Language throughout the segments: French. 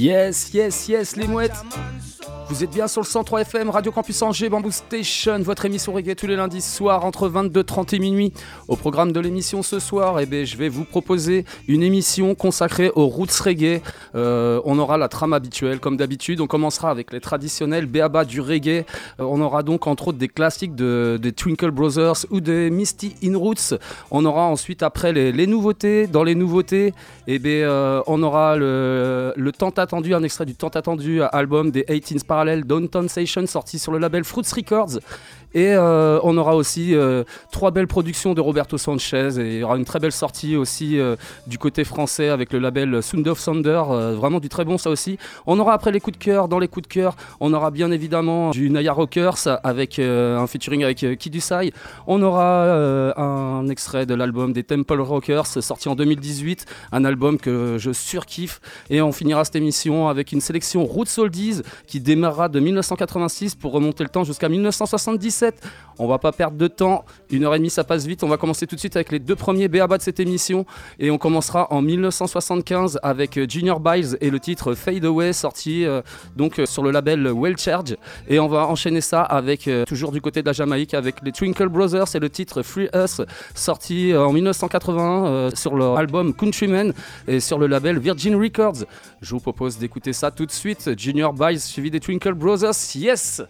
Yes, yes, yes, les mouettes. Vous êtes bien sur le 103 FM, Radio Campus Angers, Bamboo Station, votre émission reggae tous les lundis soirs entre 22h30 et minuit. Au programme de l'émission ce soir, eh ben, je vais vous proposer une émission consacrée aux roots reggae. Euh, on aura la trame habituelle comme d'habitude. On commencera avec les traditionnels béaba du reggae. Euh, on aura donc entre autres des classiques de, des Twinkle Brothers ou des Misty In Roots. On aura ensuite après les, nouveautés. Dans les nouveautés, eh ben, euh, on aura le, le tant attendu, un extrait du tant attendu album des 18s Parallel Downtown Station sorti sur le label Fruits Records. Et euh, on aura aussi euh, trois belles productions de Roberto Sanchez et il y aura une très belle sortie aussi euh, du côté français avec le label Sound of Thunder, vraiment du très bon ça aussi. On aura après les coups de cœur, dans les coups de cœur, on aura bien évidemment du Naya Rockers avec un featuring avec euh, Kid Usai. On aura un extrait de l'album des Temple Rockers sorti en 2018, un album que je surkiffe. Et on finira cette émission avec une sélection Roots Oldies qui démarrera de 1986 pour remonter le temps jusqu'à 1977. On va pas perdre de temps, une heure et demie ça passe vite. On va commencer tout de suite avec les deux premiers BABA de cette émission et on commencera en 1975 avec euh, Junior Biles et le titre Fade Away sorti euh, donc euh, sur le label Well Charge et on va enchaîner ça avec toujours du côté de la Jamaïque avec les Twinkle Brothers et le titre Free Us sorti en 1981 euh, sur leur album Countrymen et sur le label Virgin Records. Je vous propose d'écouter ça tout de suite. Junior Biles suivi des Twinkle Brothers. Yes!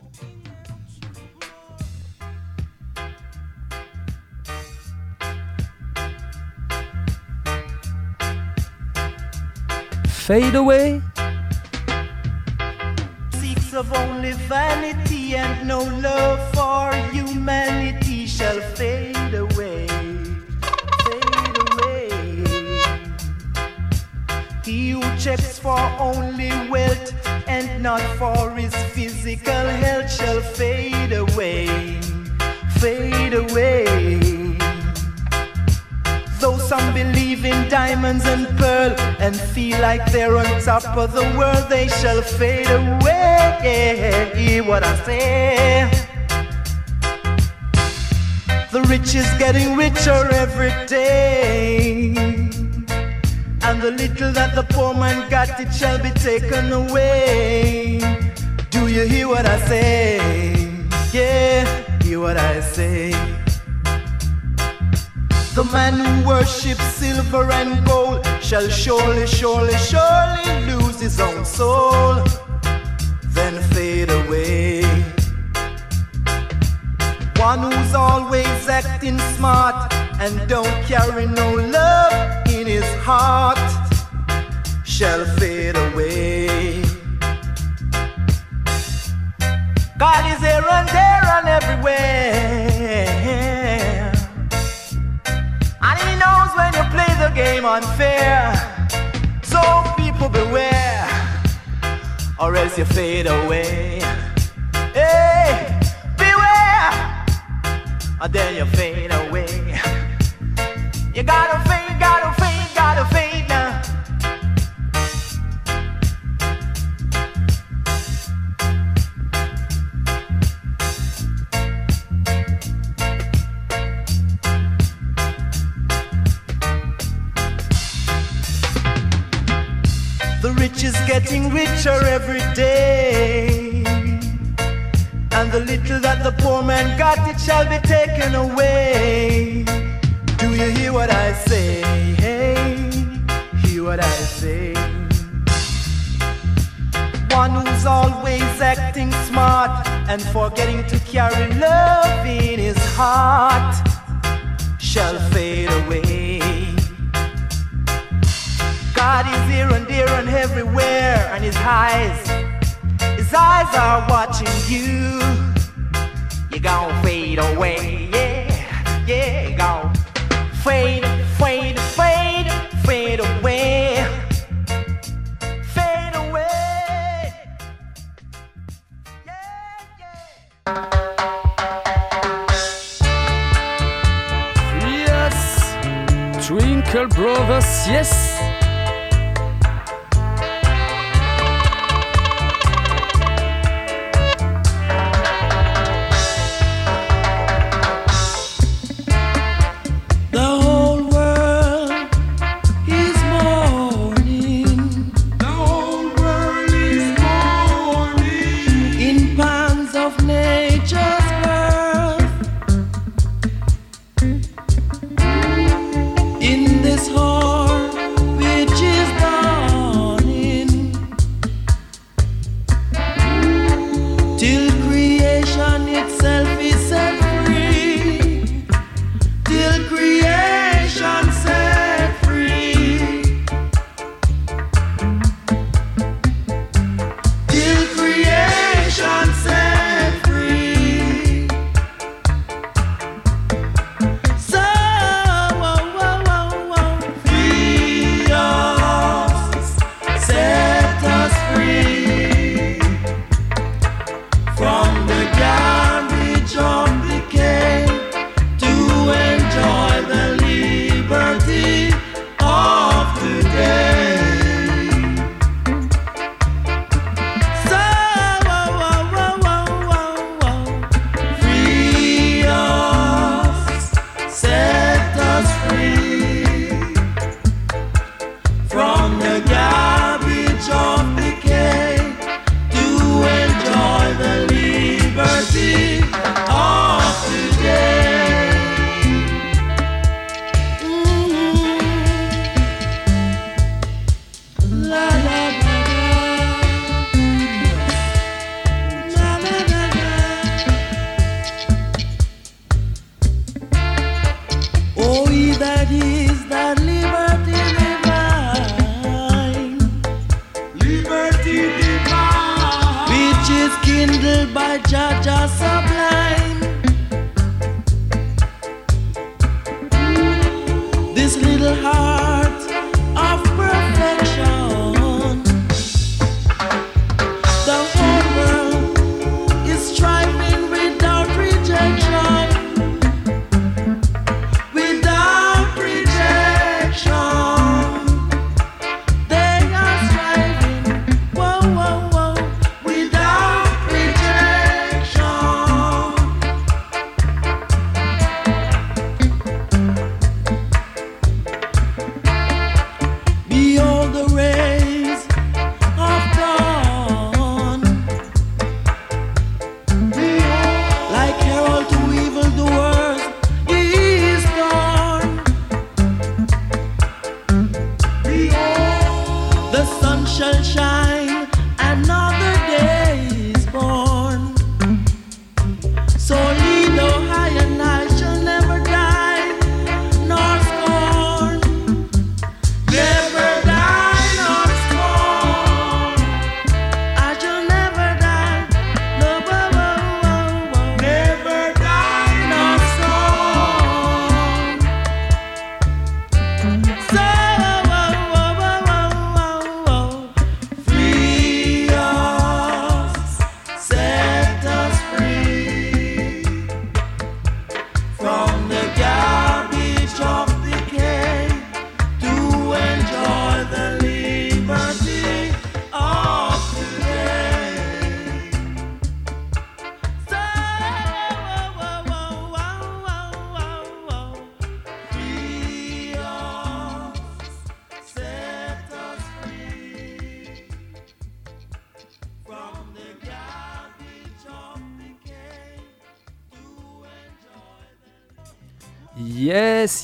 Fade away. seeks of only vanity and no love for humanity shall fade away. Fade away. He who checks for only wealth and not for his physical health shall fade away. Fade away. Though some believe in diamonds and pearl and feel like they're on top of the world, they shall fade away. Hear what I say. The rich is getting richer every day. And the little that the poor man got, it shall be taken away. Do you hear what I say? Yeah, hear what I say. The man who worships silver and gold shall surely, surely, surely lose his own soul, then fade away. One who's always acting smart and don't carry no love in his heart shall fade away. God is here and there and everywhere. And when you play the game unfair. So people beware, or else you fade away. Hey, beware, or then you fade away. You gotta fade, gotta fade, gotta fade getting richer every day. And the little that the poor man got, it shall be taken away. Do you hear what I say? Hey, hear what I say? One who's always acting smart and forgetting to carry love in his heart shall fade away. God is here and there and everywhere, and his eyes, his eyes are watching you. You're gonna fade away, yeah, yeah, gonna fade, fade, fade, fade away. Fade away. Yeah. Twinkle Brothers, yes!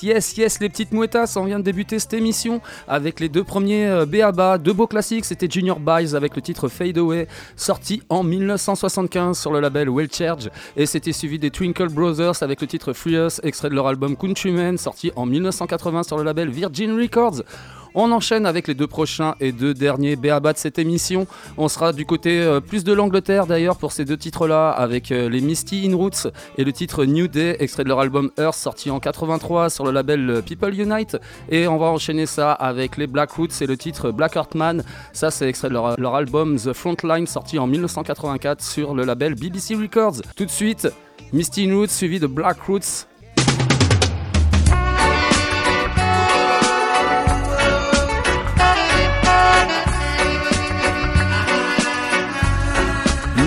Yes, yes, les petites mouettas, on vient de débuter cette émission avec les deux premiers euh, BABA, deux beaux classiques, c'était Junior Buys avec le titre Fade Away, sorti en 1975 sur le label Well Charge, et c'était suivi des Twinkle Brothers avec le titre Free Us, extrait de leur album Countrymen, sorti en 1980 sur le label Virgin Records. On enchaîne avec les deux prochains et deux derniers BABA de cette émission. On sera du côté euh, plus de l'Angleterre d'ailleurs pour ces deux titres-là, avec euh, les Misty In Roots et le titre New Day, extrait de leur album Earth sorti en 83 sur le label euh, People Unite. Et on va enchaîner ça avec les Black Roots et le titre Black Heart Man. Ça, c'est extrait de leur, leur album The Frontline sorti en 1984 sur le label BBC Records. Tout de suite, Misty In Roots suivi de Black Roots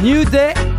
ニューデー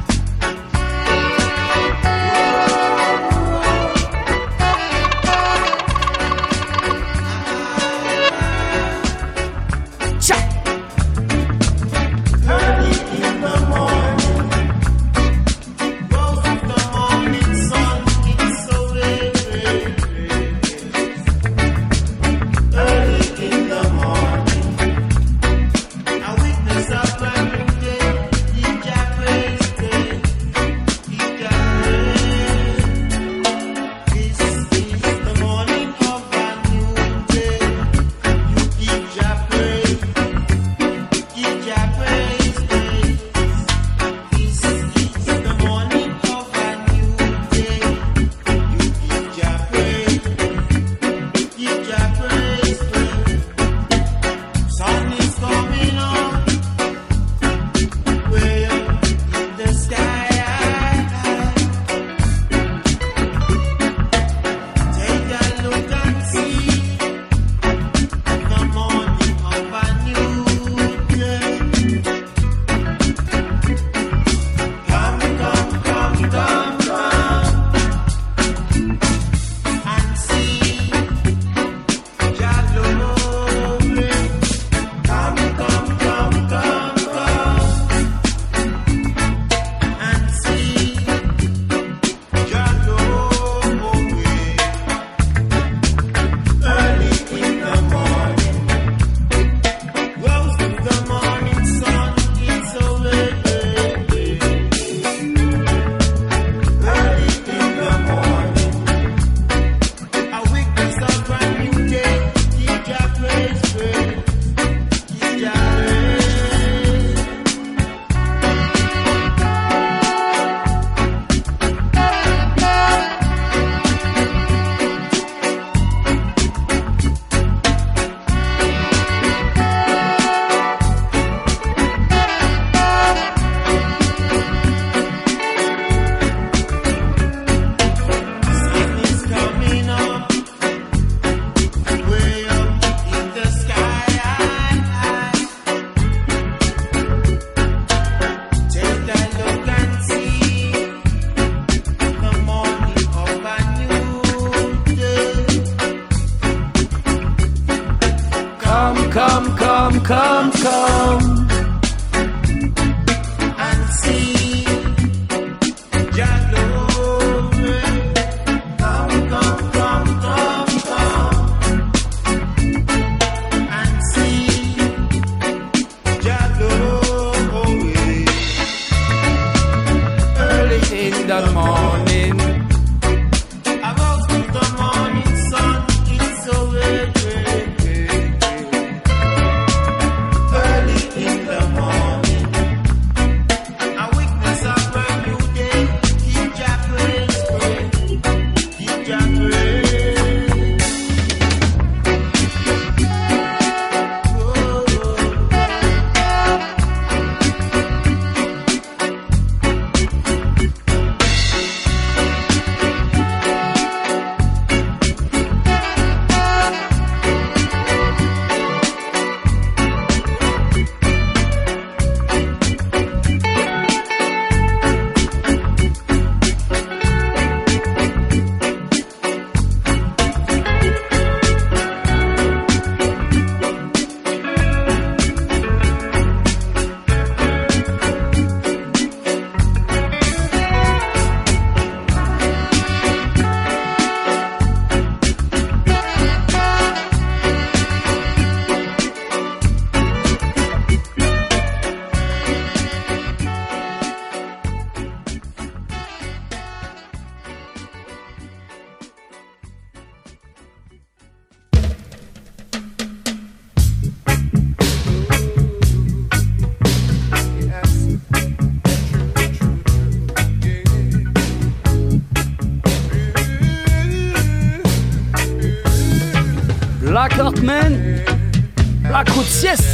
La côte sieste.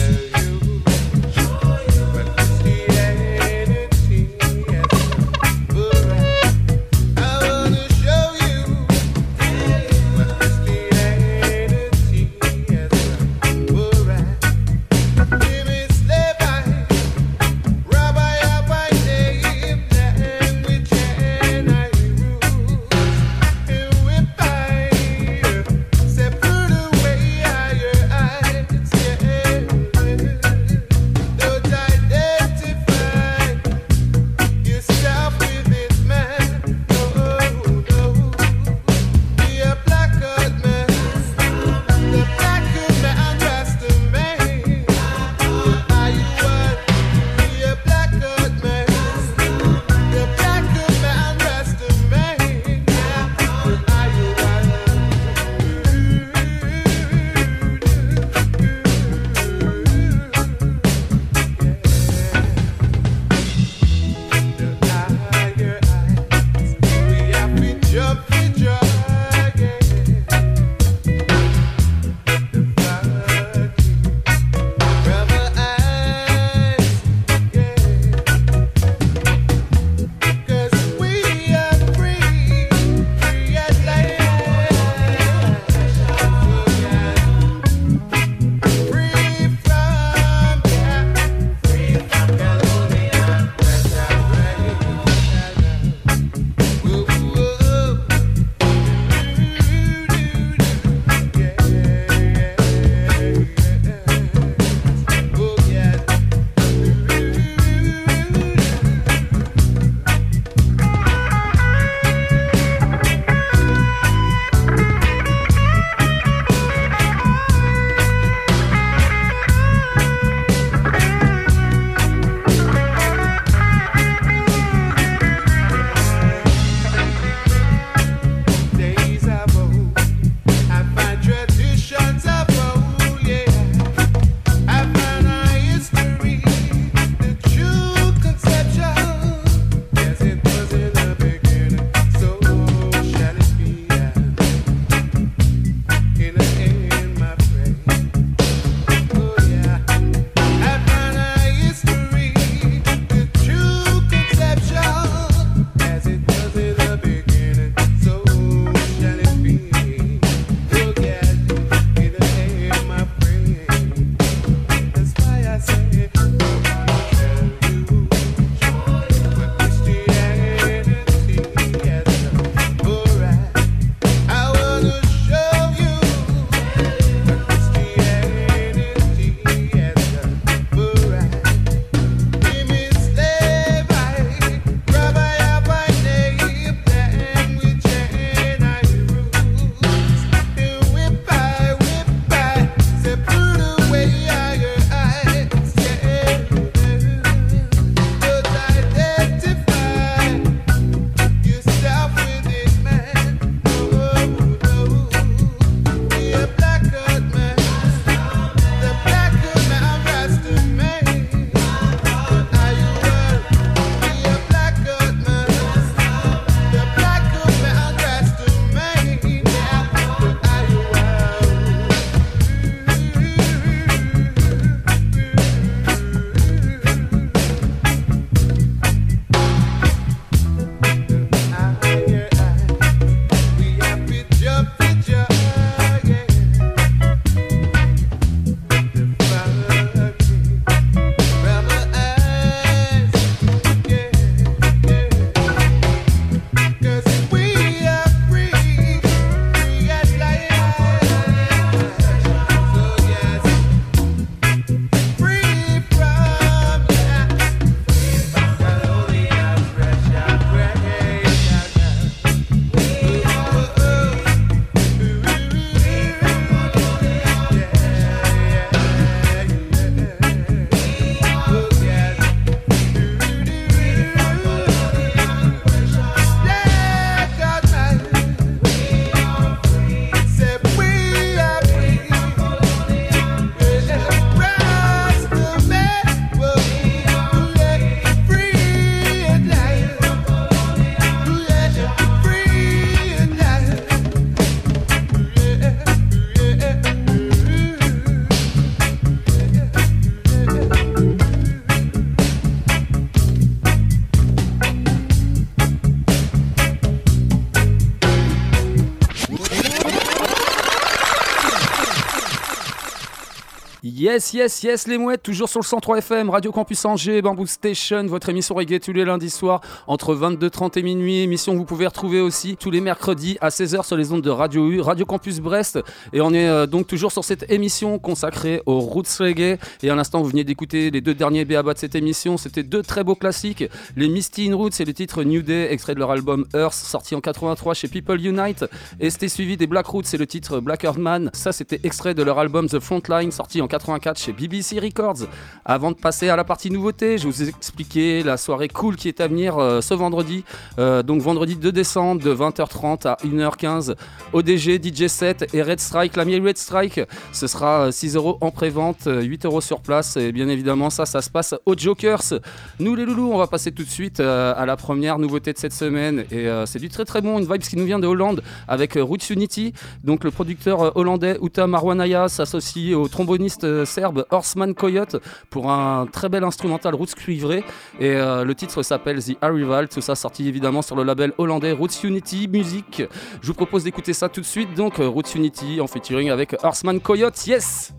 Yes, yes, yes, les mouettes, toujours sur le 103 FM, Radio Campus Angers, Bamboo Station, votre émission reggae tous les lundis soirs entre 22h30 et minuit. Émission que vous pouvez retrouver aussi tous les mercredis à 16h sur les ondes de Radio U, Radio Campus Brest. Et on est euh, donc toujours sur cette émission consacrée aux roots reggae. Et à l'instant, vous venez d'écouter les deux derniers BABA de cette émission. C'était deux très beaux classiques les Misty in Roots et le titre New Day, extrait de leur album Earth, sorti en 83 chez People Unite. Et c'était suivi des Black Roots et le titre Black Earth Man. Ça, c'était extrait de leur album The Frontline, sorti en 84 chez BBC Records. Avant de passer à la partie nouveauté, je vous ai expliqué la soirée cool qui est à venir euh, ce vendredi. Euh, donc vendredi 2 décembre de 20h30 à 1h15. ODG, DJ 7 et Red Strike. La Red Strike, ce sera 6 euh, euros en pré-vente, 8 euros sur place. Et bien évidemment, ça, ça se passe aux Jokers. Nous les loulous, on va passer tout de suite à la première nouveauté de cette semaine. Et c'est du très très bon, une vibe qui nous vient de Hollande avec Roots Unity. Donc le producteur hollandais Uta Marwanaya s'associe au tromboniste serbe Horseman Coyote pour un très bel instrumental roots cuivré. Et euh, le titre s'appelle The Arrival, tout ça sorti évidemment sur le label hollandais Roots Unity Music. Je vous propose d'écouter ça tout de suite, donc Roots Unity en featuring avec Horseman Coyote, yes!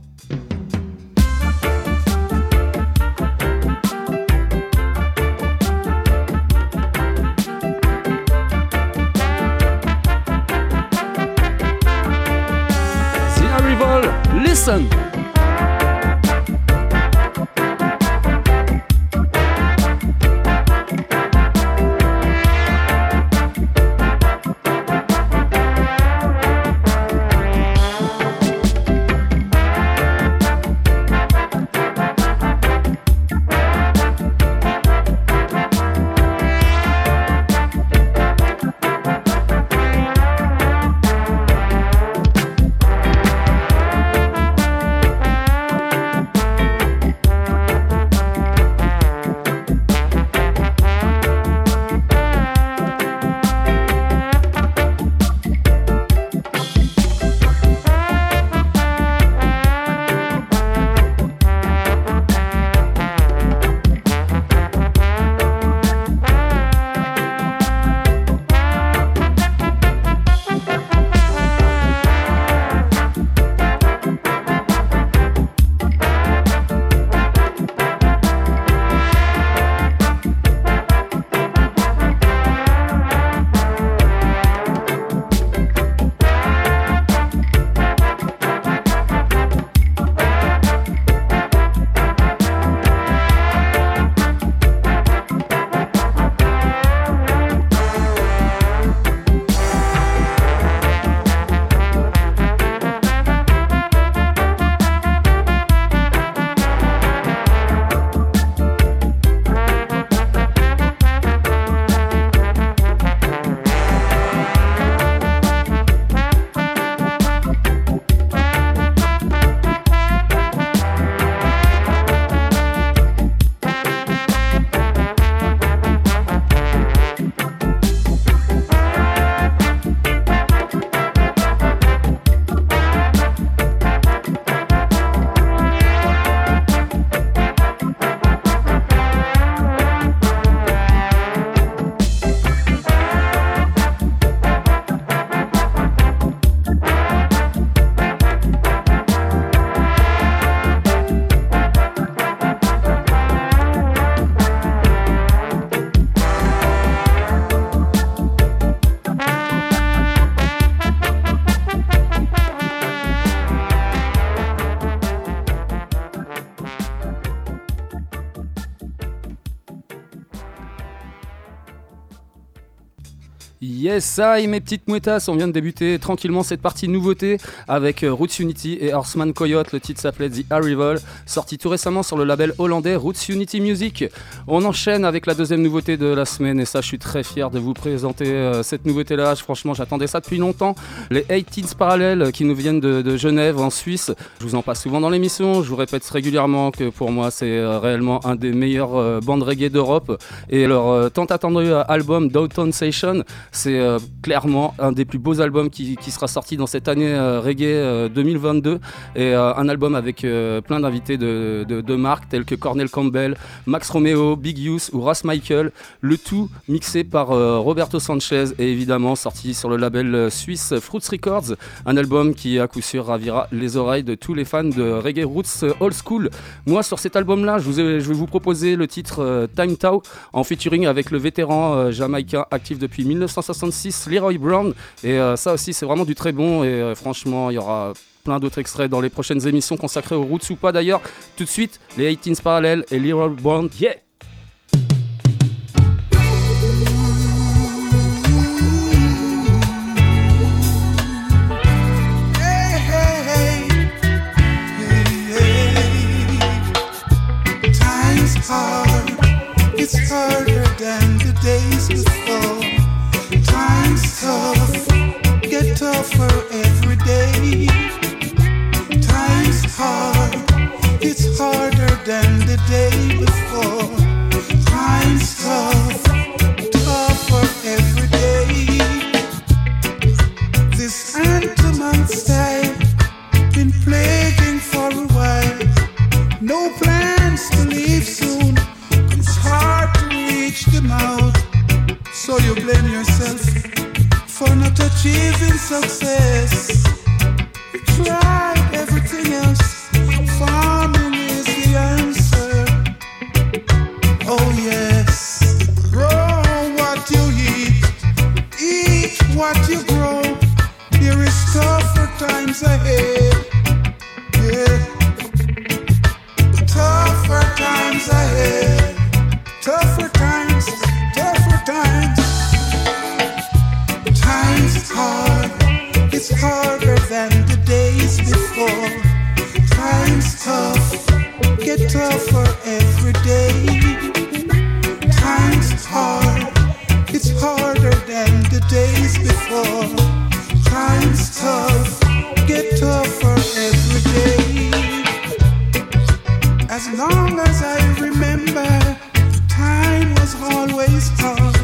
Listen! Ça et mes petites mouettas, on vient de débuter tranquillement cette partie nouveauté avec euh, Roots Unity et Horseman Coyote. Le titre s'appelait The Arrival, sorti tout récemment sur le label hollandais Roots Unity Music. On enchaîne avec la deuxième nouveauté de la semaine et ça, je suis très fier de vous présenter euh, cette nouveauté-là. Franchement, j'attendais ça depuis longtemps. Les 18s parallèles qui nous viennent de, Genève en Suisse. Je vous en passe souvent dans l'émission. Je vous répète régulièrement que pour moi, c'est euh, réellement un des meilleurs bandes reggae d'Europe et leur tant attendu album Downtown Station C'est euh, clairement un des plus beaux albums qui, sera sorti dans cette année euh, reggae 2022 et un album avec plein d'invités de, marques tels que Cornel Campbell, Max Romeo, Big Youth ou Ross Michael. Le tout mixé par Roberto Sanchez et évidemment sorti sur le label suisse Fruits Records. Un album qui à coup sûr ravira les oreilles de tous les fans de reggae roots old school. Moi sur cet album-là, je, je, vais vous proposer le titre Time Tao en featuring avec le vétéran jamaïcain actif depuis 1966, Leroy Brown. Et euh, ça aussi, c'est vraiment du très bon. Et euh, franchement, il y aura plein d'autres extraits dans les prochaines émissions consacrées aux roots ou pas d'ailleurs. Tout de suite, les 18 parallèles et Leroy Brown. Yeah! it's harder than the days. tough, get tougher every day. Time's hard, it's harder than the day before. Time's tough, tougher every day. This style, been plaguing for a while. No plans to leave soon, it's hard to reach them out. So you blame yourself for not achieving success. We tried everything else, farming is the answer. Oh, yes, grow what you eat, eat what you grow. There is tougher times ahead. Yeah, tougher times ahead, tougher hard, it's harder than the days before. Time's tough, get tougher every day. Time's hard, it's harder than the days before. Time's tough, get tougher every day. As long as I remember, time was always tough.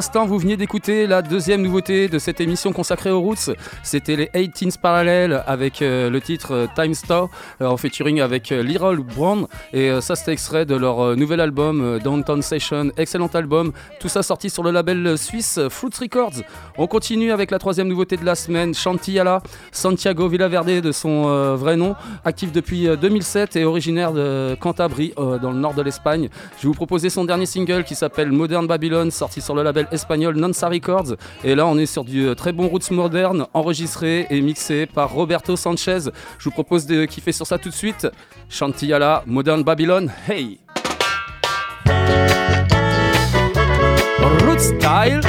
Vous veniez d'écouter la deuxième nouveauté de cette émission consacrée aux Roots. C'était les 18s Parallel avec euh, le titre euh, Time Star euh, en featuring avec Leroy Brown. Et ça, c'était extrait de leur nouvel album Downtown Session. Excellent album. Tout ça sorti sur le label suisse Fruits Records. On continue avec la troisième nouveauté de la semaine, Chantiala, Santiago Villaverde de son vrai nom, actif depuis 2007 et originaire de Cantabrie, dans le nord de l'Espagne. Je vais vous proposer son dernier single qui s'appelle Modern Babylon, sorti sur le label espagnol Nansa Records. Et là, on est sur du euh, très bon roots moderne, enregistré et mixé par Roberto Sanchez. Je vous propose de kiffer sur ça tout de suite. Chantillala, Modern Babylon, hey! Root style.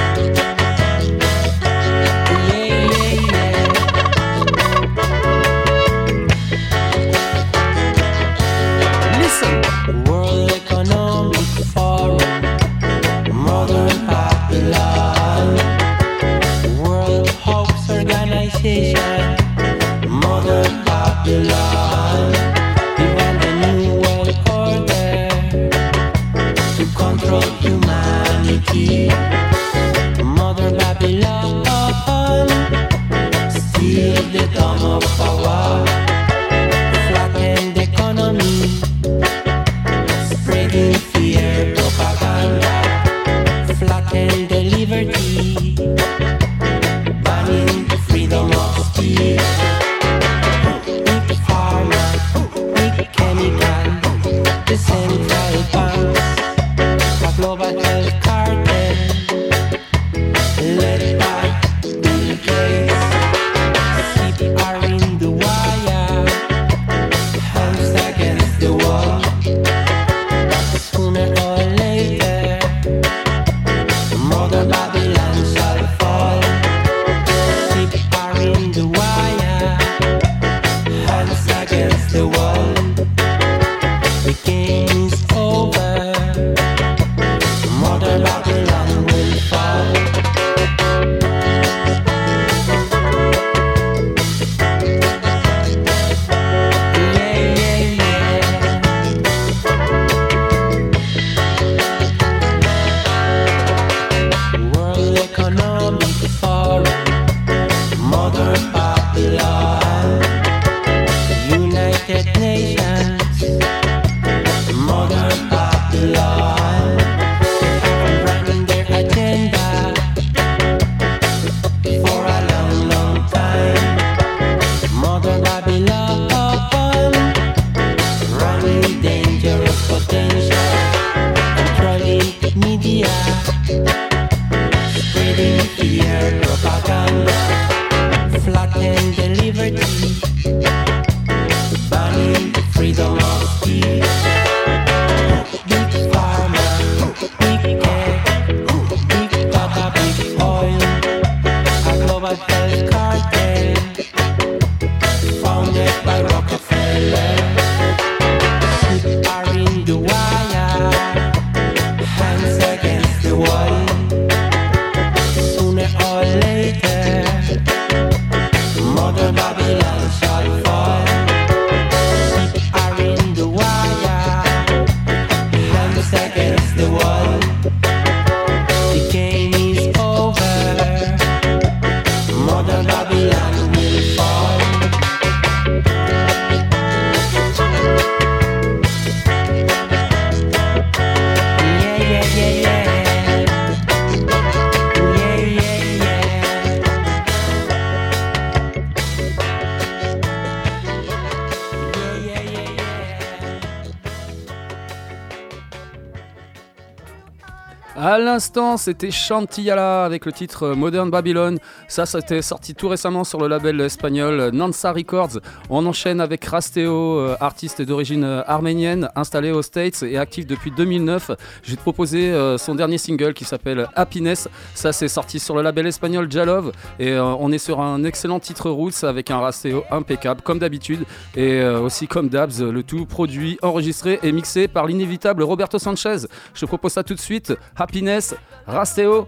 C'était Chantillala avec le titre Modern Babylon. Ça, c'était sorti tout récemment sur le label espagnol Nansa Records. On enchaîne avec Rasteo, euh, artiste d'origine euh, arménienne, installé aux States et actif depuis 2009. Je vais te proposer euh, son dernier single qui s'appelle Happiness. Ça, c'est sorti sur le label espagnol Jalov. Et on est sur un excellent titre roots avec un Rasteo impeccable, comme d'habitude. Et aussi comme Dabs, le tout produit, enregistré et mixé par l'inévitable Roberto Sanchez. Je te propose ça tout de suite. Happiness. Rasteo,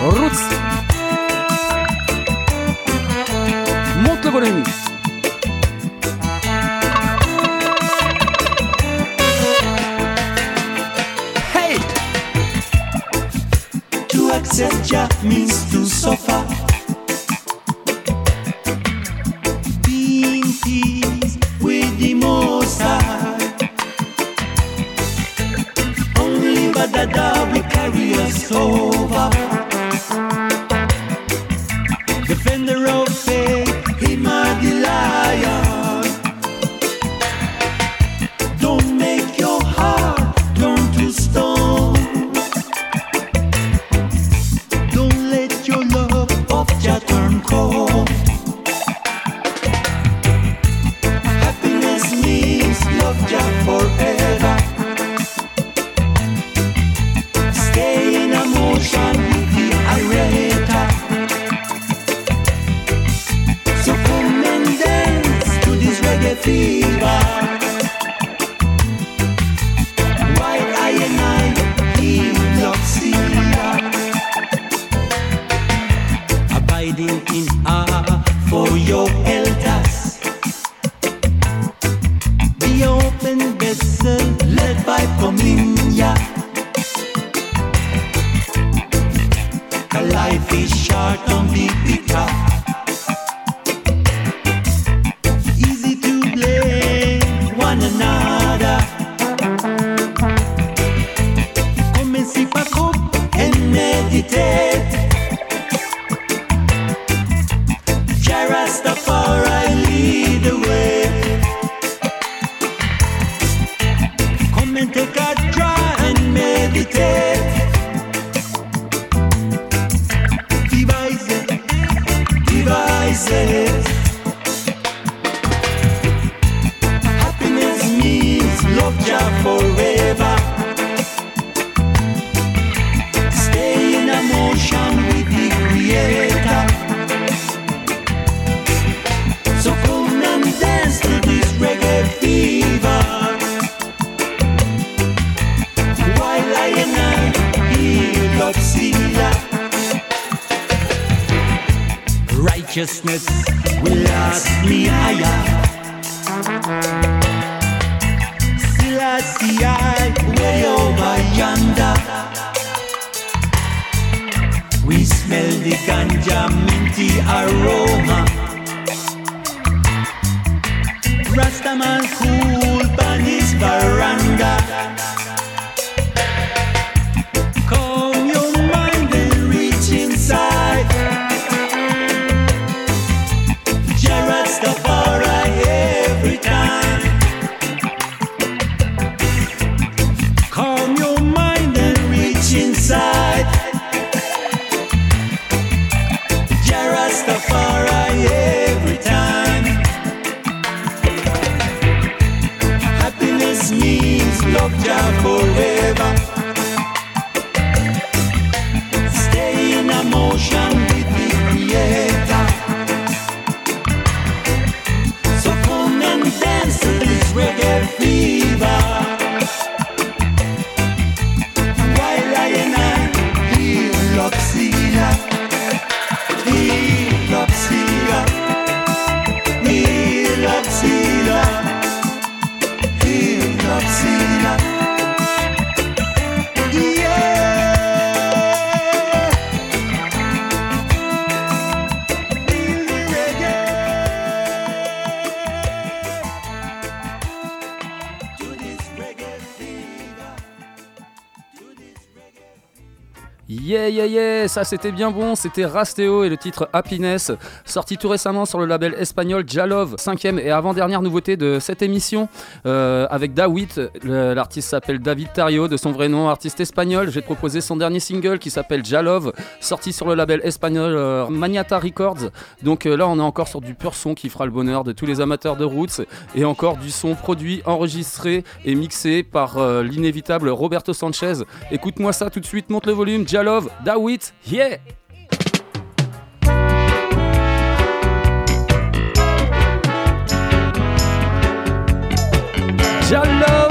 Roots. Monte le volume. Hey! said Jah means to suffer. Being peace with the Most High. Badada will carry us over. Defender of faith, Life is short, don't be bitter. Ça c'était bien bon, c'était Rasteo et le titre Happiness, sorti tout récemment sur le label espagnol Jalove, cinquième et avant-dernière nouveauté de cette émission, euh, avec Dawit, l'artiste s'appelle David Tario, de son vrai nom, artiste espagnol, j'ai proposé son dernier single qui s'appelle Jalove, sorti sur le label espagnol euh, Maniata Records, donc euh, là on est encore sur du pur son qui fera le bonheur de tous les amateurs de roots, et encore du son produit, enregistré et mixé par l'inévitable Roberto Sanchez, écoute-moi ça tout de suite, monte le volume, Jalove, Dawit, yeah Jalove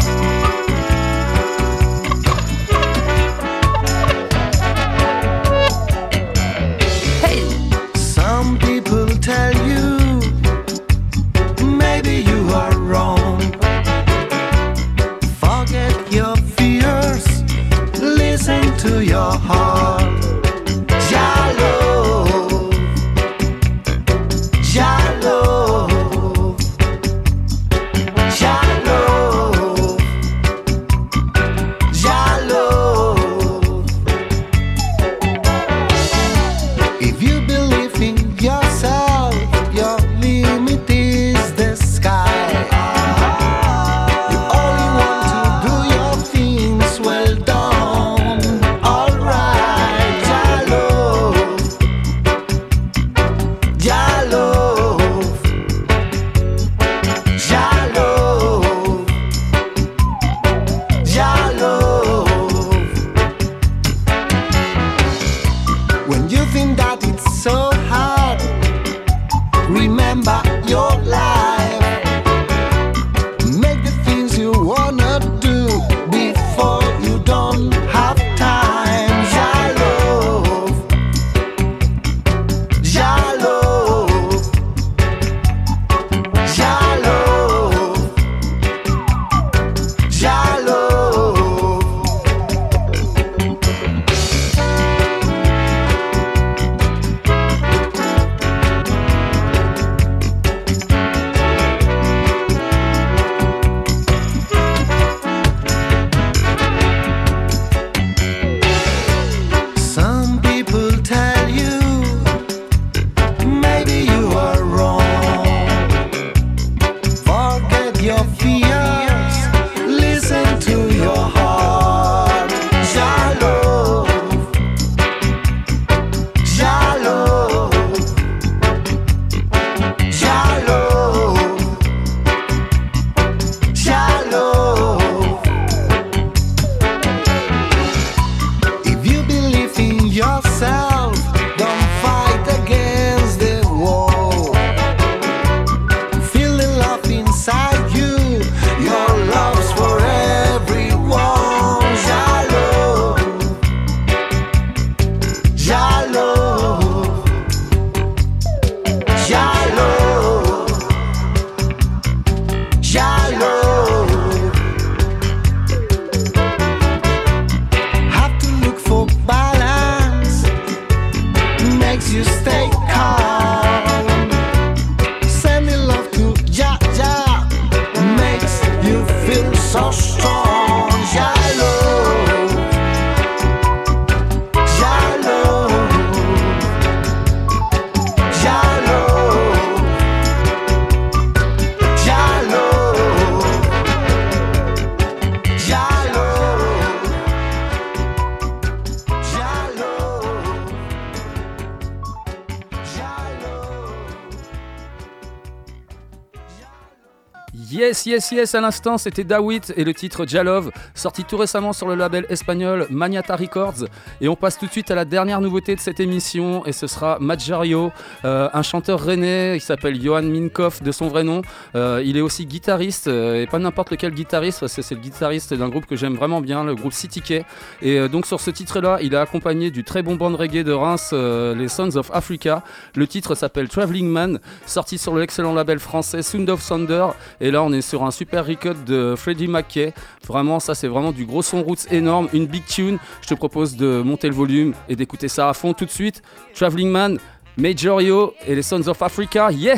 Yes, yes, yes, à l'instant, c'était Dawit et le titre Jalov, sorti tout récemment sur le label espagnol Maniata Records. Et on passe tout de suite à la dernière nouveauté de cette émission, et ce sera Majario, euh, un chanteur rennais, il s'appelle Johan Minkoff de son vrai nom. Euh, il est aussi guitariste, euh, et pas n'importe lequel guitariste, parce que c'est le guitariste d'un groupe que j'aime vraiment bien, le groupe K. Et donc sur ce titre-là, il est accompagné du très bon band reggae de Reims, les Sons of Africa. Le titre s'appelle Traveling Man, sorti sur l'excellent label français Sound of Thunder. Et là, on est sur un super record de Freddie McKay. Vraiment, ça, c'est vraiment du gros son roots énorme, une big tune. Je te propose de monter le volume et d'écouter ça à fond tout de suite. Traveling Man, Major Yo et les Sons of Africa, yeah!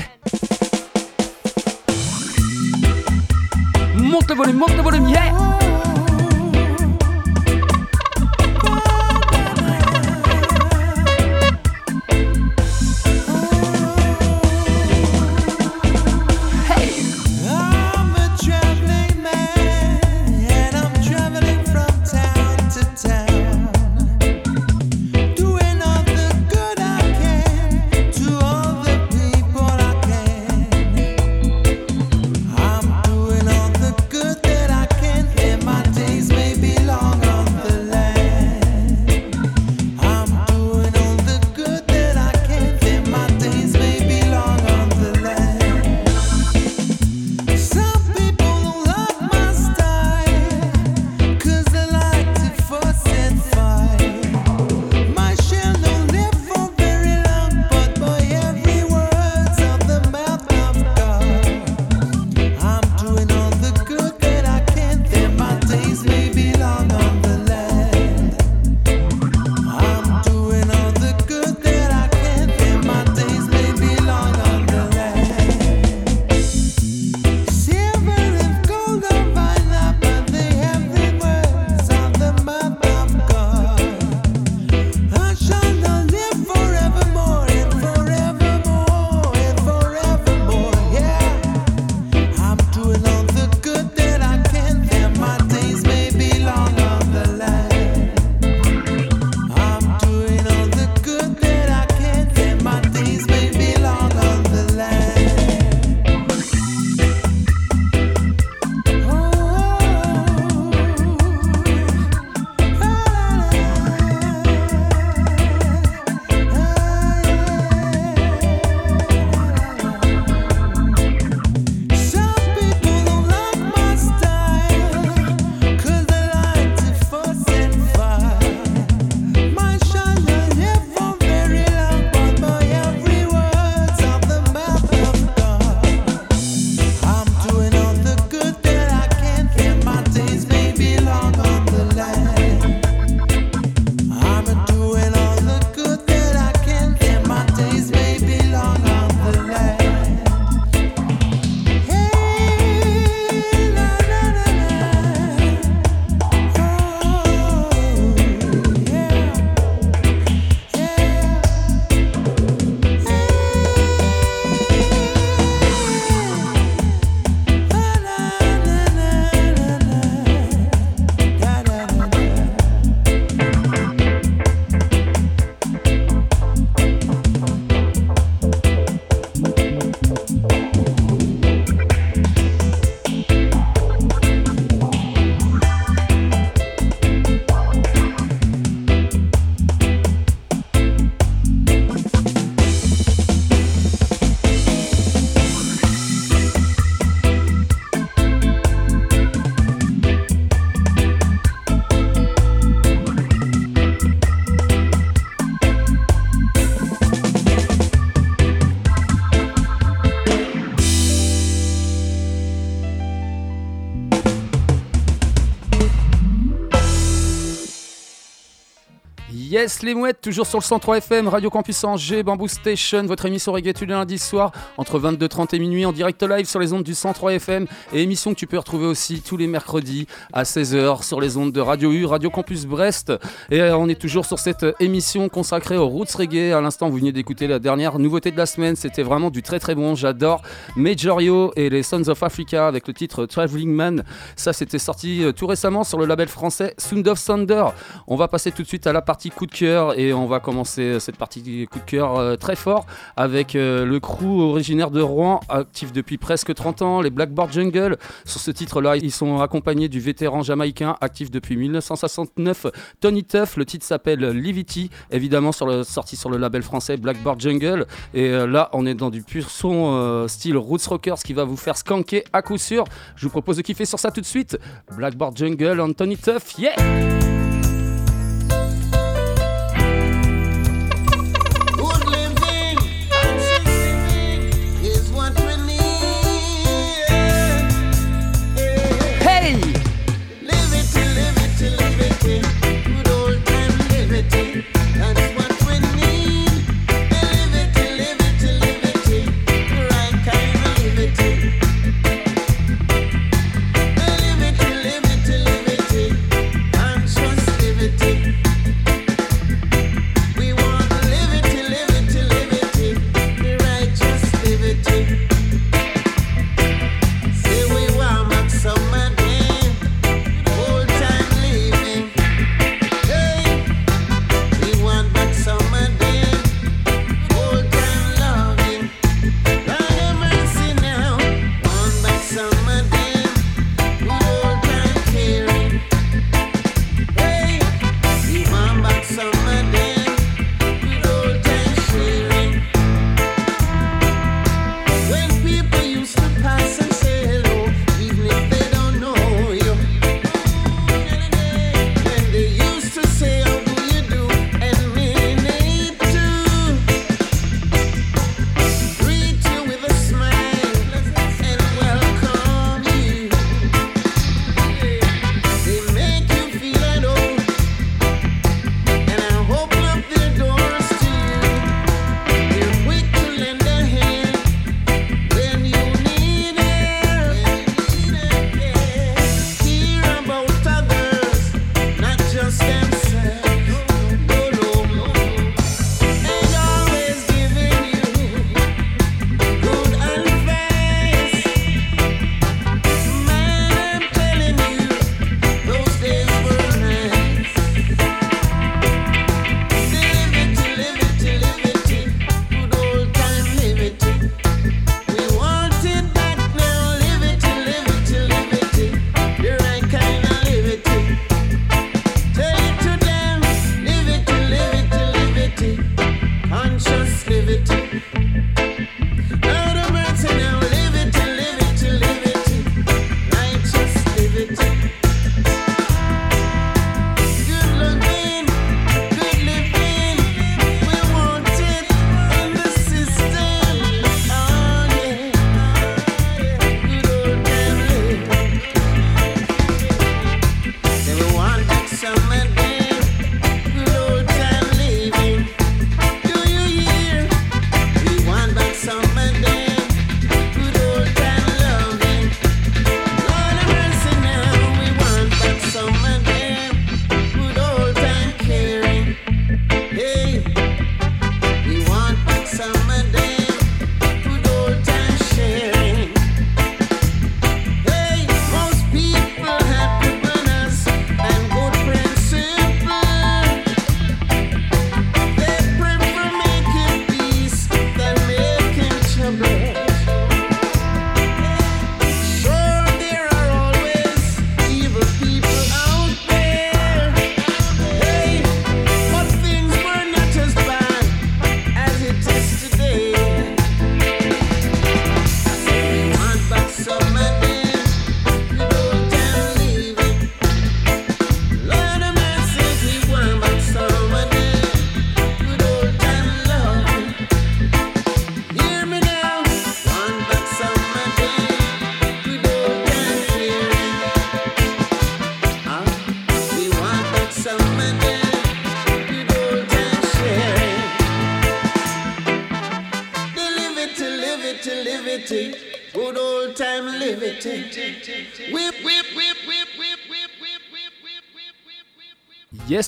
Monte le volume, monte le volume, yeah! les mouettes, toujours sur le 103 FM, Radio Campus Angers, Bamboo Station, votre émission reggae du lundi soir, entre 22h30 et minuit, en direct live sur les ondes du 103 FM, et émission que tu peux retrouver aussi tous les mercredis à 16h sur les ondes de Radio U, Radio Campus Brest. Et euh, on est toujours sur cette émission consacrée aux roots reggae. À l'instant, vous venez d'écouter la dernière nouveauté de la semaine, c'était vraiment du très très bon, j'adore. Majorio et les Sons of Africa avec le titre Traveling Man, ça c'était sorti euh, tout récemment sur le label français Sound of Thunder. On va passer tout de suite à la partie coup de et on va commencer euh, cette partie coup de cœur euh, très fort avec euh, le crew originaire de Rouen, actif depuis presque 30 ans, les Blackboard Jungle. Sur ce titre-là, ils sont accompagnés du vétéran jamaïcain actif depuis 1969, Tony Tuff. Le titre s'appelle Livity, évidemment sur le, sorti sur le label français Blackboard Jungle. Et là, on est dans du pur son style Roots Rockers qui va vous faire skanker à coup sûr. Je vous propose de kiffer sur ça tout de suite. Blackboard Jungle, Anthony Tuff, yeah!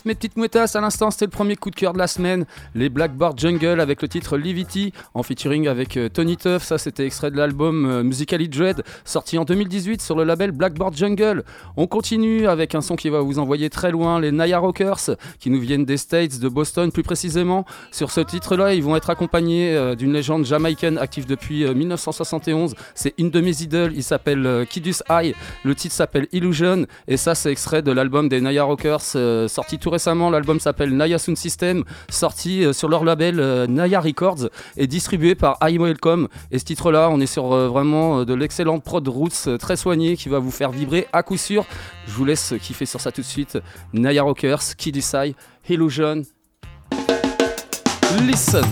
Mes petites mouettasses, à l'instant, c'était le premier coup de cœur de la semaine. Les Blackboard Jungle avec le titre Livity en featuring avec euh, Tony Tuff. Ça, c'était extrait de l'album euh, Musically Dread, sorti en 2018 sur le label Blackboard Jungle. On continue avec un son qui va vous envoyer très loin, les Naya Rockers, qui nous viennent des States, de Boston plus précisément. Sur ce titre-là, ils vont être accompagnés euh, d'une légende jamaïcaine active depuis euh, 1971. C'est une de mes idoles, il s'appelle euh, Kidus High. Le titre s'appelle Illusion, et ça, c'est extrait de l'album des Naya Rockers, euh, sorti tout récemment. L'album s'appelle Naya Sound System, sorti euh, sur leur label euh, Naya Records et distribué par I Welcome. Et ce titre-là, on est sur euh, vraiment euh, de l'excellente prod roots euh, très soignée qui va vous faire vibrer à coup sûr. Je vous laisse kiffer sur ça tout de suite. Naya Rockers, Kid High, Illusion. Listen.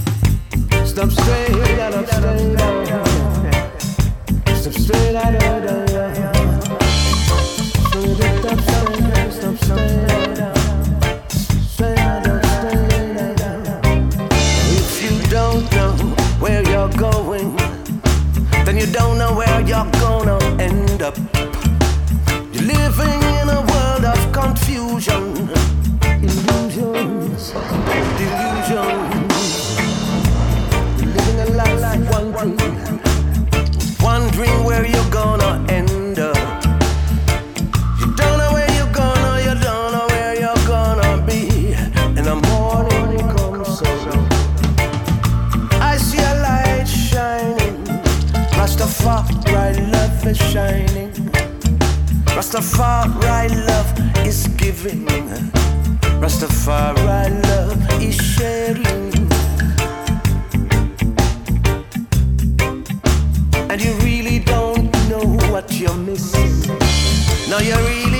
You don't know where you're gonna end up. Rastafari love is shining. Rastafari love is giving. Rastafari love is sharing. And you really don't know what you're missing. Now you're really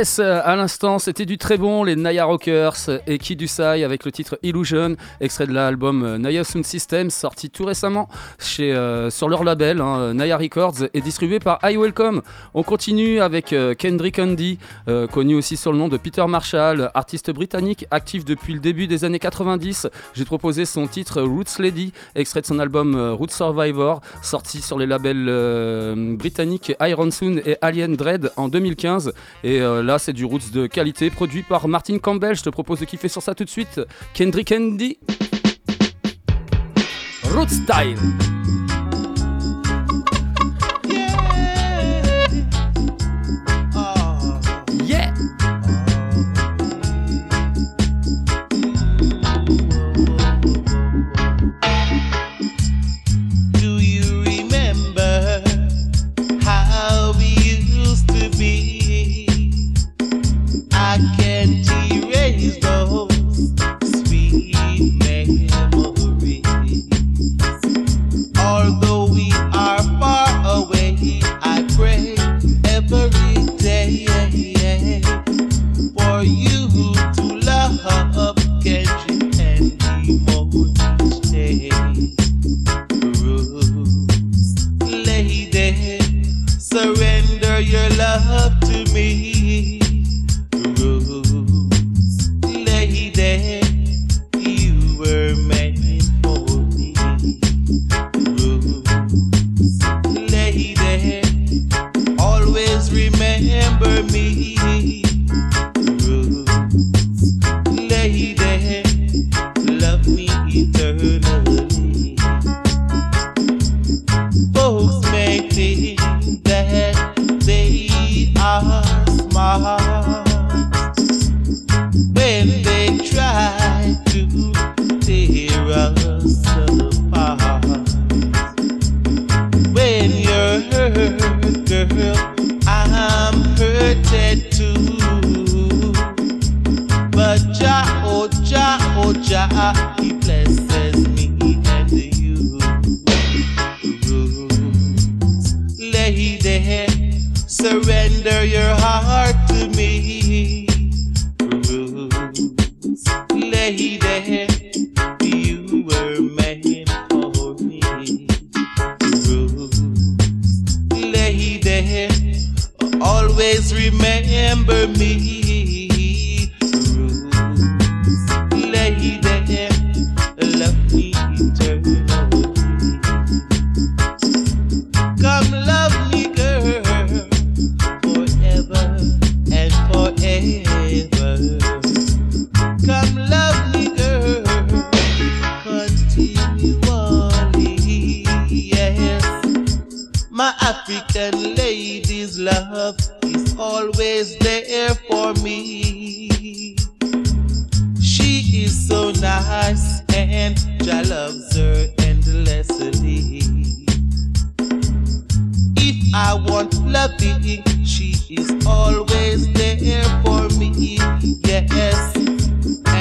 Euh, à l'instant, c'était du très bon, les Naya Rockers et Kid Dusai avec le titre Illusion, extrait de l'album euh, Naya Sound System, sorti tout récemment euh, sur leur label, hein, Naya Records, et distribué par I Welcome. On continue avec euh, Kendrick Andy, euh, connu aussi sur le nom de Peter Marshall, artiste britannique actif depuis le début des années 90. J'ai proposé son titre Roots Lady, extrait de son album euh, Roots Survivor, sorti sur les labels euh, britanniques Iron Soon et Alien Dread en 2015. Et euh, là, c'est du Roots de qualité, produit par Martin Campbell. Je te propose de kiffer sur ça tout de suite. Kendrick Andy. Roots Style.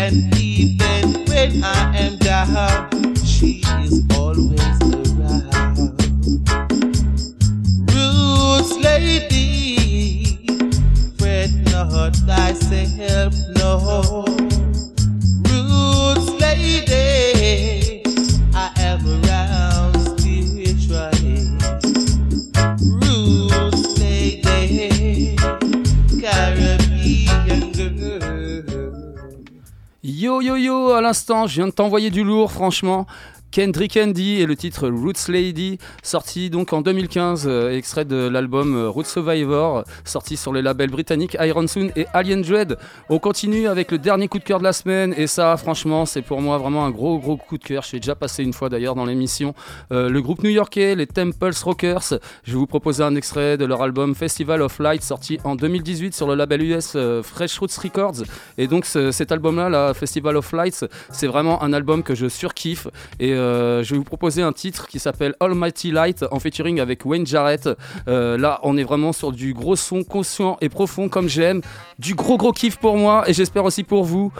And even when I am down, she is always around. Roots lady, fret not thyself, no. Yo yo yo, à l'instant, je viens de t'envoyer du lourd, franchement. Kendrick Andy et le titre Roots Lady, sorti donc en 2015, euh, extrait de l'album euh, Roots Survivor, sorti sur les labels britanniques Iron Soon et Alien Dread. On continue avec le dernier coup de cœur de la semaine, et ça, franchement, c'est pour moi vraiment un gros gros coup de cœur. Je l'ai déjà passé une fois d'ailleurs dans l'émission. Euh, le groupe new-yorkais, les Temples Rockers, je vais vous proposer un extrait de leur album Festival of Light, sorti en 2018 sur le label US Fresh Roots Records. Et donc ce- cet album-là, Festival of Lights, c'est vraiment un album que je surkiffe. Et euh, je vais vous proposer un titre qui s'appelle Almighty Light en featuring avec Wayne Jarrett. Euh, là, on est vraiment sur du gros son conscient et profond comme j'aime. Du gros gros kiff pour moi et j'espère aussi pour vous.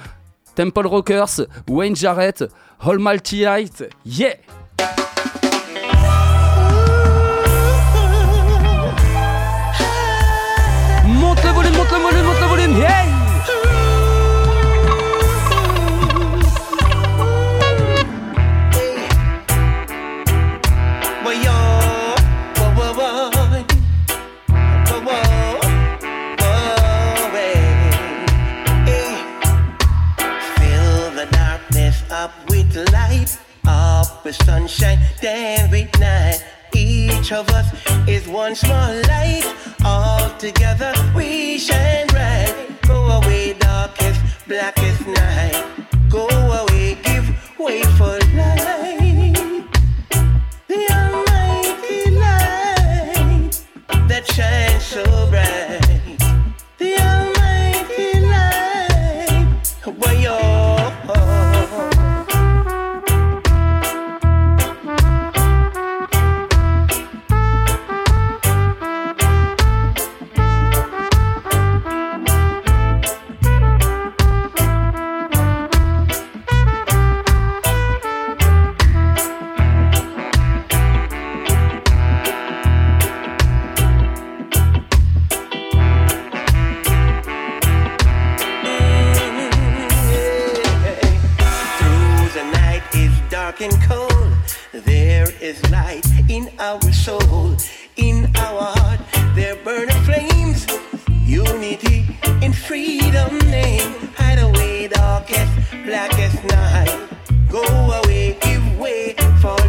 Temple Rockers, Wayne Jarrett, Almighty Light, yeah! With sunshine, then with night. Each of us is one small light. All together we shine bright. Go away, darkest, blackest night. Go away, give way for light. The almighty light that shines and cold. There is light in our soul, in our heart. There burn flames, unity in freedom name. Hide away, darkest, blackest night. Go away, give way for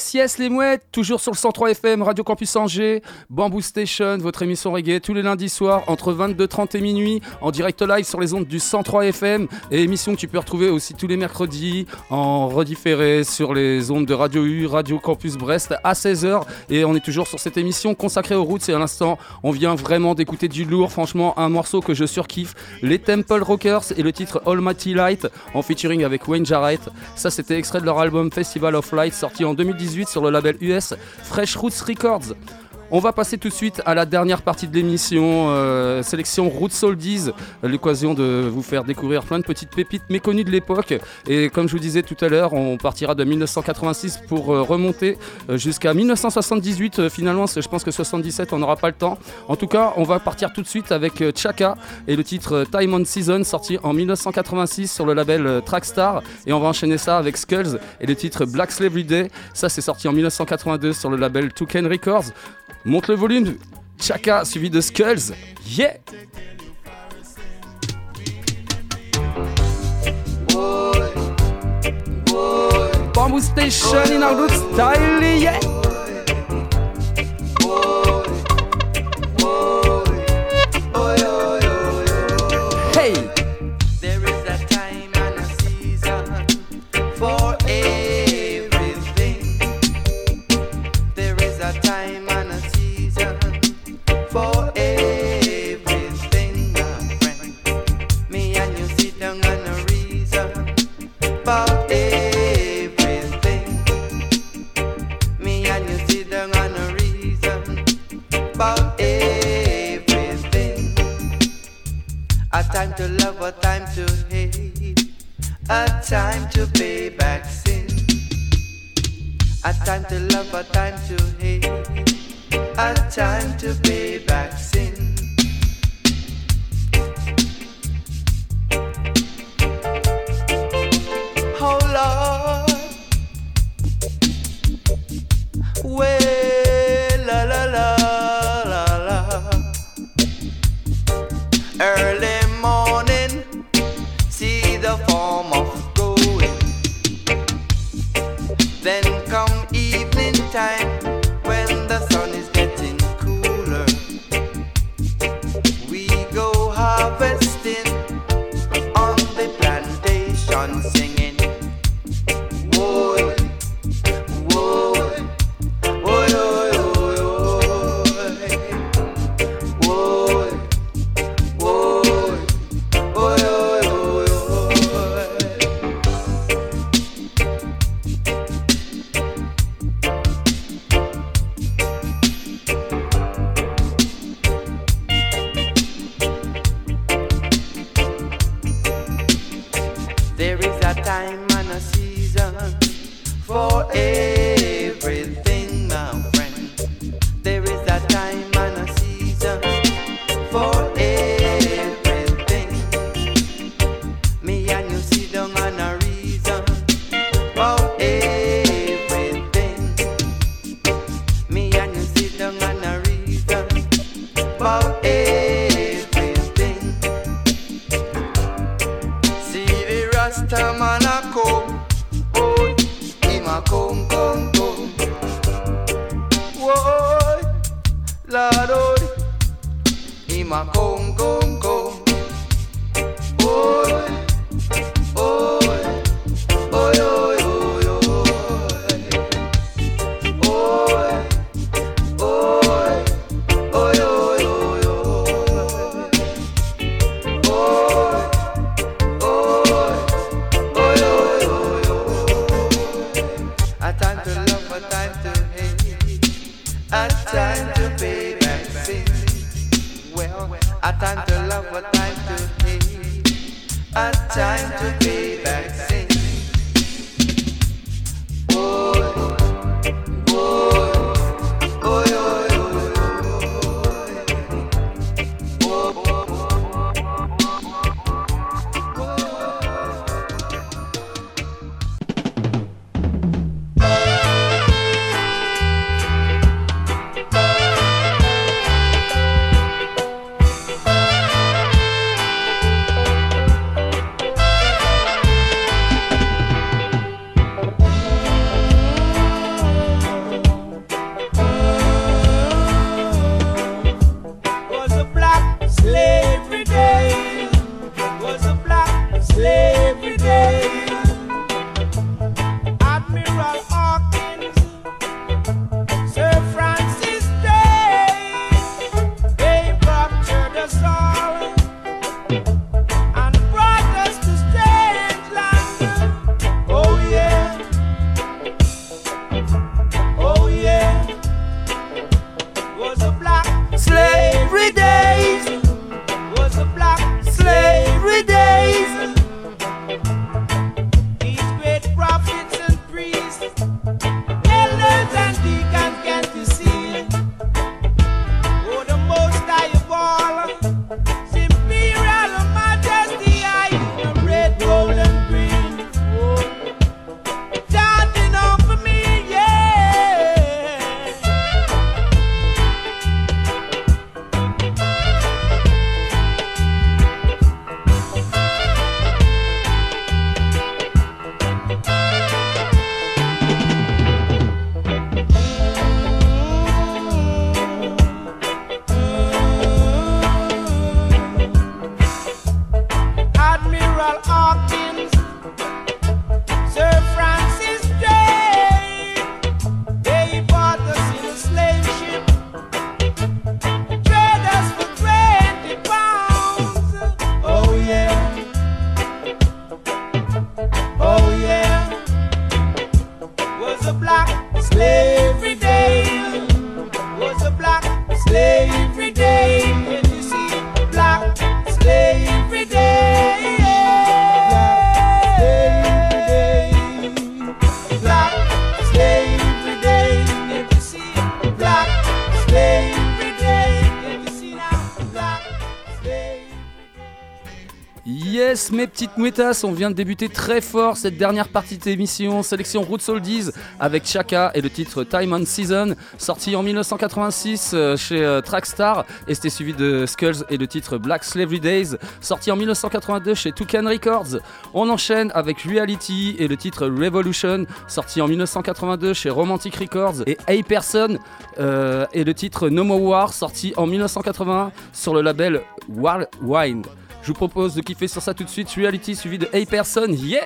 Yes, les mouettes, toujours sur le 103 FM, Radio Campus Angers, Bamboo Station, votre émission reggae tous les lundis soirs entre 22h30 et minuit, en direct live sur les ondes du 103 FM, et émission que tu peux retrouver aussi tous les mercredis en redifféré sur les ondes de Radio U, Radio Campus Brest à 16h, et on est toujours sur cette émission consacrée aux routes, et à l'instant, on vient vraiment d'écouter du lourd, franchement, un morceau que je surkiffe, les Temple Rockers et le titre Almighty Light en featuring avec Wayne Jarrett. Ça, c'était extrait de leur album Festival of Light sorti en 2018 sur le label US Fresh Roots Records. On va passer tout de suite à la dernière partie de l'émission, euh, sélection Roots Oldies, l'occasion de vous faire découvrir plein de petites pépites méconnues de l'époque. Et comme je vous disais tout à l'heure, on partira de 1986 pour euh, remonter euh, jusqu'à 1978. Euh, finalement, je pense que 77, on n'aura pas le temps. En tout cas, on va partir tout de suite avec Chaka et le titre Time on Season, sorti en 1986 sur le label Trackstar. Et on va enchaîner ça avec Skulls et le titre Black Slavery Day. Ça, c'est sorti en 1982 sur le label Toucan Records. Monte le volume, Chaka suivi de Skulls. Yeah! Bamboo Station in our good style, yeah! A time to pay back sin. A time to love, a time to hate. A time to pay back sin. Oh Lord, well, la la la la la. Er, Rasta man a come, oh, him a come, come, come. Lord, oh, him come, come. black slave. Mes petites mouettas, on vient de débuter très fort cette dernière partie de l'émission, sélection Roots Oldies avec Chaka et le titre Time on Season, sorti en 1986 euh, chez euh, Trackstar, et c'était suivi de Skulls et le titre Black Slavery Days, sorti en 1982 chez Toucan Records. On enchaîne avec Reality et le titre Revolution, sorti en 1982 chez Romantic Records, et Hey Person euh, et le titre No More War, sorti en 1981 sur le label Wild Wine. Je vous propose de kiffer sur ça tout de suite. Reality suivi de Hey Person, yeah!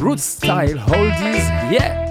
Root style oldies, yeah!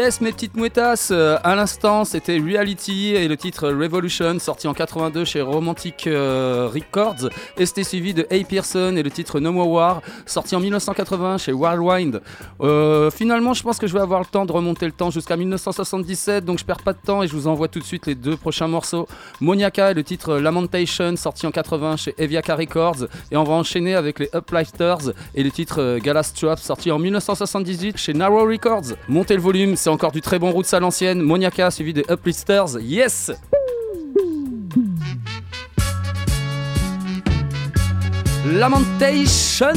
Yes, mes petites mouettasses, euh, à l'instant c'était Reality et le titre Revolution sorti en 82 chez Romantic euh, Records et c'était suivi de A. Pearson et le titre No More War sorti en 1980 chez Whirlwind. Euh, finalement, je pense que je vais avoir le temps de remonter le temps jusqu'à 1977 donc je perds pas de temps et je vous envoie tout de suite les deux prochains morceaux. Moniaka et le titre Lamentation sorti en 80 chez Eviaka Records et on va enchaîner avec les Uplifters et le titre euh, Gala Strap sorti en 1978 chez Narrow Records. Montez le volume, c'est encore du très bon roots à l'ancienne. Moniaka suivi des Uplifters. Yes! Lamentation.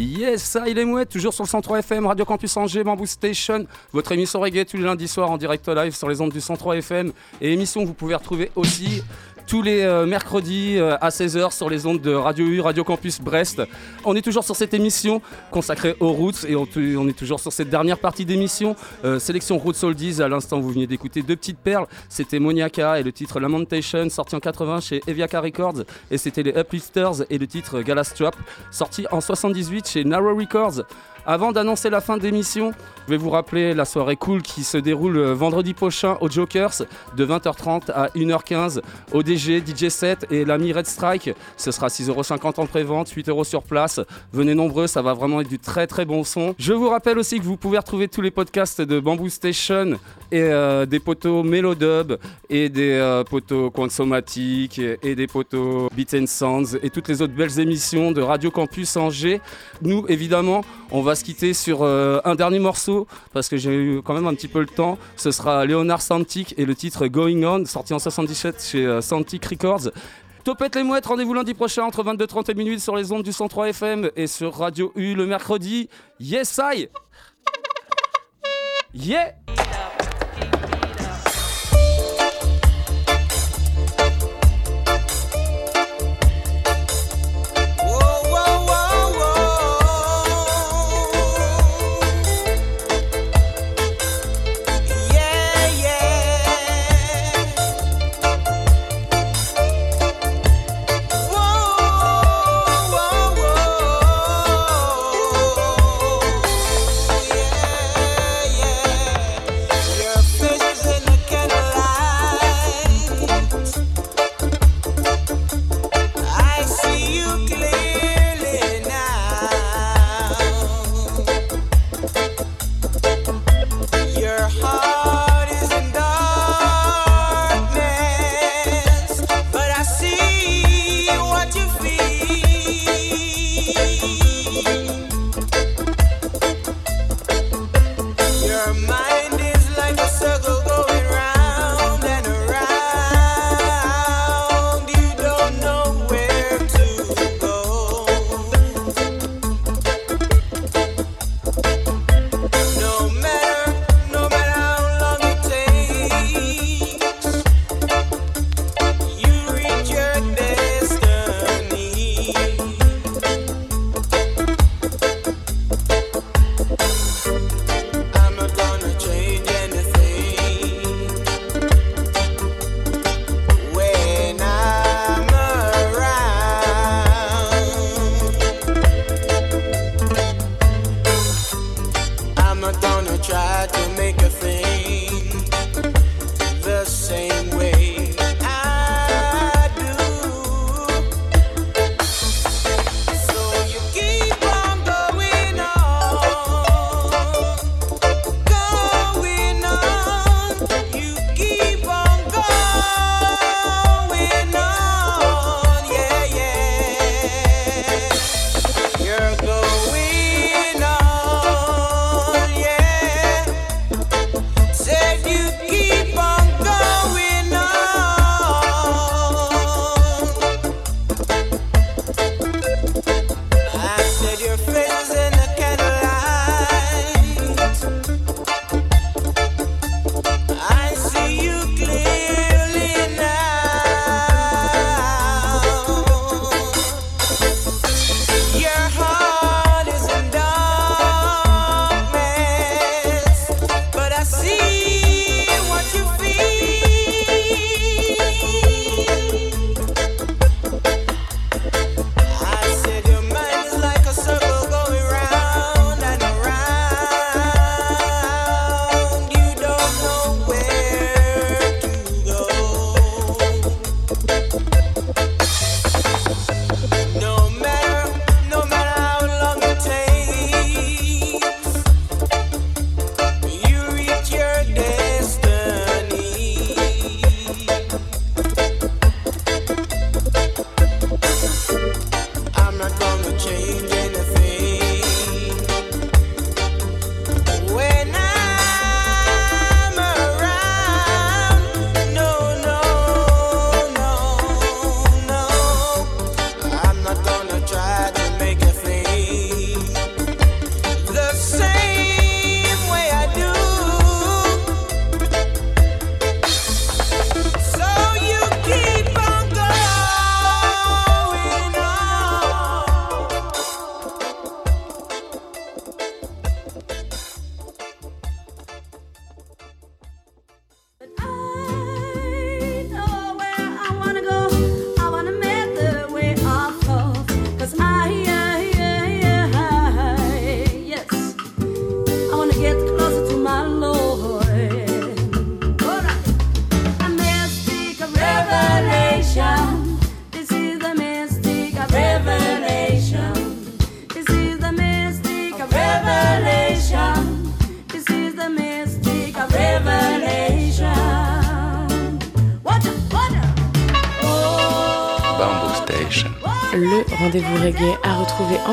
Yes, ça, il est mouette, toujours sur le 103 FM, Radio Campus Angers, Bamboo Station, votre émission reggae tous les lundis soirs en direct live sur les ondes du 103 FM, et émission que vous pouvez retrouver aussi tous les euh, mercredis euh, à 16h sur les ondes de Radio U, Radio Campus Brest. On est toujours sur cette émission consacrée aux roots et on, est toujours sur cette dernière partie d'émission. Euh, sélection Roots Oldies, à l'instant vous venez d'écouter deux petites perles. C'était Moniaka et le titre Lamentation, sorti en 80 chez Eviaka Records. Et c'était les Uplifters et le titre Galastrap, sorti en 78 chez Narrow Records. Avant d'annoncer la fin de l'émission, je vais vous rappeler la soirée cool qui se déroule euh, vendredi prochain au Jokers de 20h30 à 1h15 ODG, DJ 7 et l'ami Red Strike. Ce sera 6,50€ en pré-vente, 8€ sur place. Venez nombreux, ça va vraiment être du très très bon son. Je vous rappelle aussi que vous pouvez retrouver tous les podcasts de Bamboo Station et euh, des poteaux Melodub et des euh, poteaux Quansomatic et, et des poteaux Beats and Sounds et toutes les autres belles émissions de Radio Campus Angers. Nous, évidemment, on va quitter sur euh, un dernier morceau parce que j'ai eu quand même un petit peu le temps. Ce sera Léonard Santic et le titre Going On, sorti en 77 chez euh, Santic Records. Topette les mouettes, rendez-vous lundi prochain entre 22h30 et minuit sur les ondes du 103 FM et sur Radio U le mercredi. Yes, I! Yeah, to make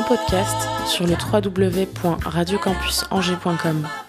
podcast sur le www.radiocampusangers.com.